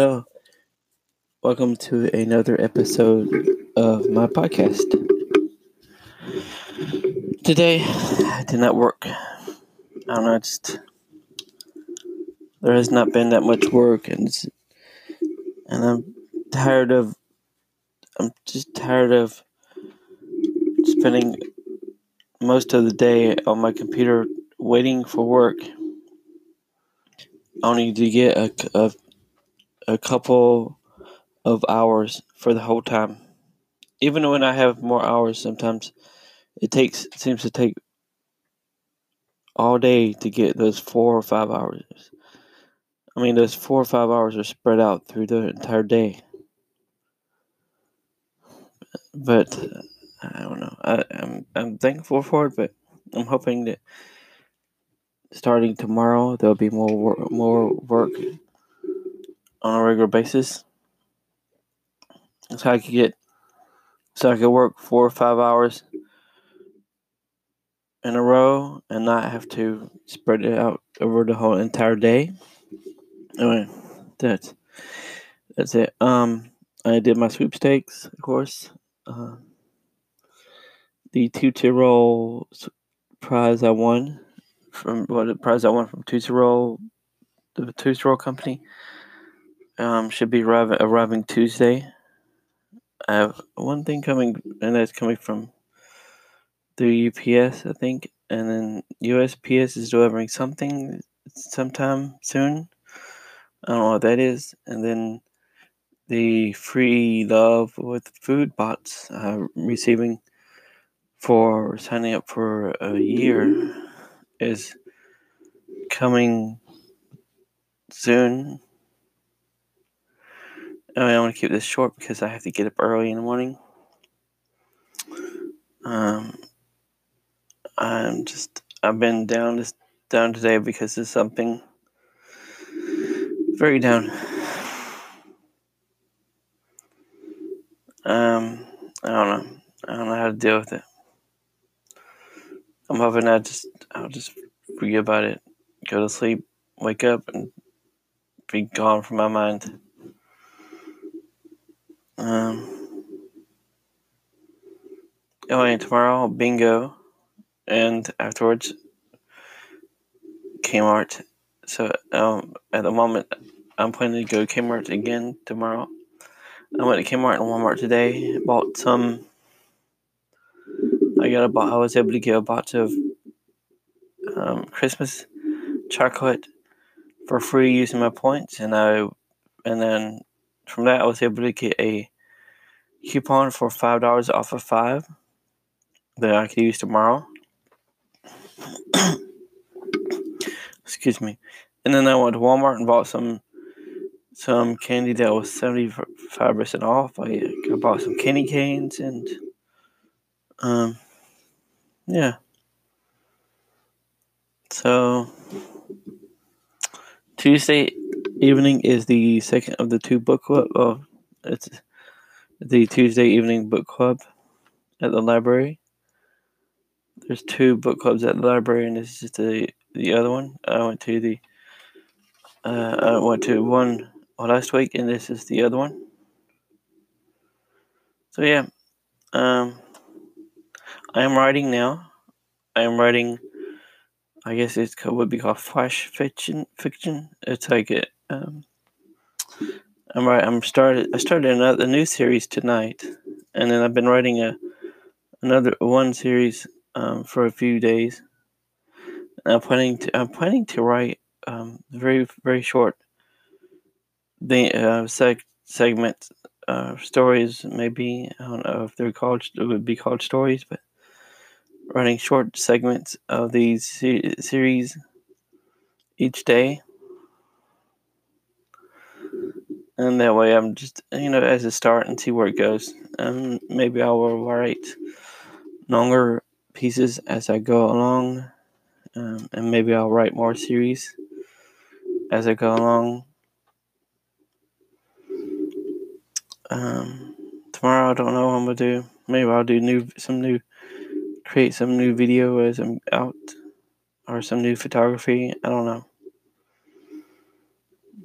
Hello. Welcome to another episode of my podcast. Today, I did not work. I don't know, just there has not been that much work, and and I'm tired of. I'm just tired of spending most of the day on my computer waiting for work, only to get a, a a couple of hours for the whole time. Even when I have more hours, sometimes it takes seems to take all day to get those four or five hours. I mean, those four or five hours are spread out through the entire day. But I don't know. I, I'm I'm thankful for it, but I'm hoping that starting tomorrow there'll be more work, more work on a regular basis. So I could get, so I could work four or five hours in a row and not have to spread it out over the whole entire day. Anyway, that's that's it. Um, I did my sweepstakes, of course. Uh, the Tootsie Roll prize I won from what well, prize I won from Tootsie Roll, the Tootsie Roll company um, should be arriving, arriving Tuesday. I have one thing coming, and that's coming from the UPS, I think, and then USPS is delivering something sometime soon. I don't know what that is, and then the free love with food bots uh, receiving for signing up for a year is coming soon I, want to keep this short because I have to get up early in the morning. Um, I'm just I've been down this down today because of something very down. Um, I don't know. I don't know how to deal with it. I'm hoping I just I'll just forget about it, go to sleep, wake up, and be gone from my mind. Um, oh, and tomorrow, bingo, and afterwards, Kmart. So um, at the moment, I'm planning to go Kmart again tomorrow. I went to Kmart and Walmart today. Bought some. I got a. I was able to get a box of um, Christmas chocolate for free using my points, and I, and then from that I was able to get a coupon for five dollars off of five that I could use tomorrow. Excuse me. And then I went to Walmart and bought some some candy that was seventy five percent off. I, I bought some candy canes and um yeah. So Tuesday evening is the second of the two book club. Oh, it's the Tuesday evening book club at the library. There's two book clubs at the library, and this is the the other one. I went to the uh, I went to one last week, and this is the other one. So yeah, um, I am writing now. I am writing. I guess it would be called flash fiction. Fiction. It's like it. Um, I'm right. I'm started. I started another a new series tonight, and then I've been writing a another one series um, for a few days. And I'm planning to. I'm planning to write um, very very short. The uh, seg- segment uh, stories maybe I don't know if they're called it would be called stories, but writing short segments of these se- series each day and that way I'm just you know as a start and see where it goes. And maybe I will write longer pieces as I go along, um, and maybe I'll write more series as I go along. Um, tomorrow I don't know what I'm gonna do. Maybe I'll do new some new create some new video as I'm out or some new photography. I don't know.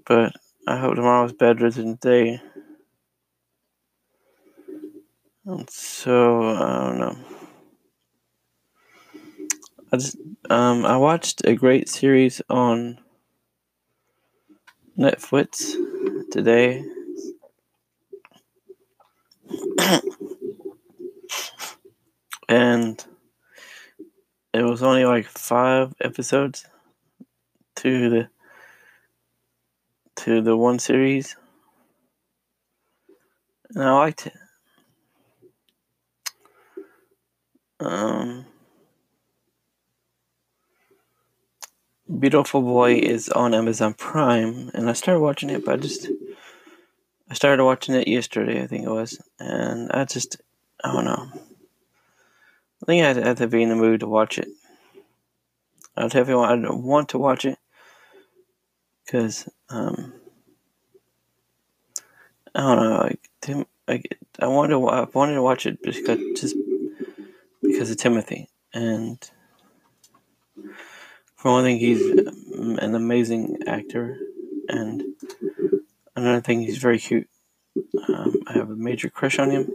But I hope tomorrow's than today. And so I don't know. I just um I watched a great series on Netflix today. and it was only like five episodes to the to the one series. And I liked it. Um, Beautiful Boy is on Amazon Prime, and I started watching it, but I just I started watching it yesterday, I think it was, and I just I don't know. I think I had, had to be in the mood to watch it. I definitely want, I want to watch it because um, I don't know. Like, Tim, like, I wanted to I wanted to watch it because just because of Timothy and for one thing, he's an amazing actor, and another thing, he's very cute. Um, I have a major crush on him,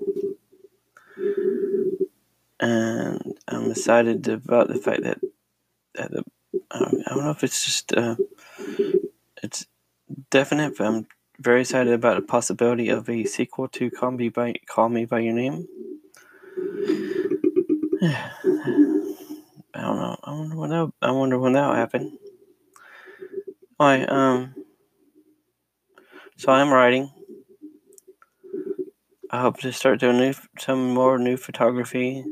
and I'm excited about the fact that that the, um, I don't know if it's just uh, definite, but I'm very excited about the possibility of a sequel to Call Me by Call Me by Your Name. I don't know. I wonder when that. I wonder when that'll happen. Why? Um. So I'm writing. I hope to start doing new, some more new photography.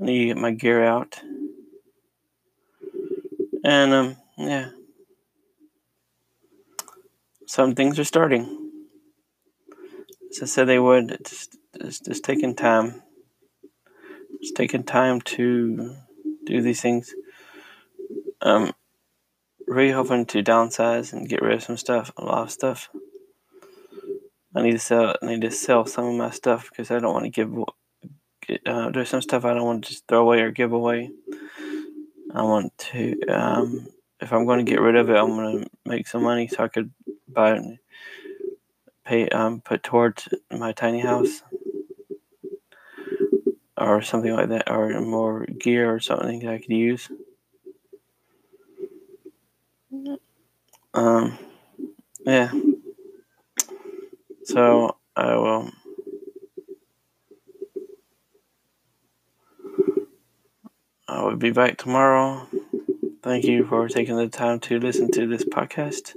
I need to get my gear out. And um, yeah. Some things are starting. As I said they would. Just, just, just taking time. It's taking time to do these things. Um, really hoping to downsize and get rid of some stuff, a lot of stuff. I need to sell. I need to sell some of my stuff because I don't want to give. Uh, there's some stuff I don't want to just throw away or give away. I want to. Um, if I'm going to get rid of it, I'm going to make some money so I could buy pay, um, put towards my tiny house or something like that, or more gear or something I could use. Um, yeah. So I will. I will be back tomorrow. Thank you for taking the time to listen to this podcast.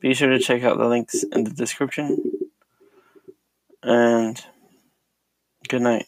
Be sure to check out the links in the description. And good night.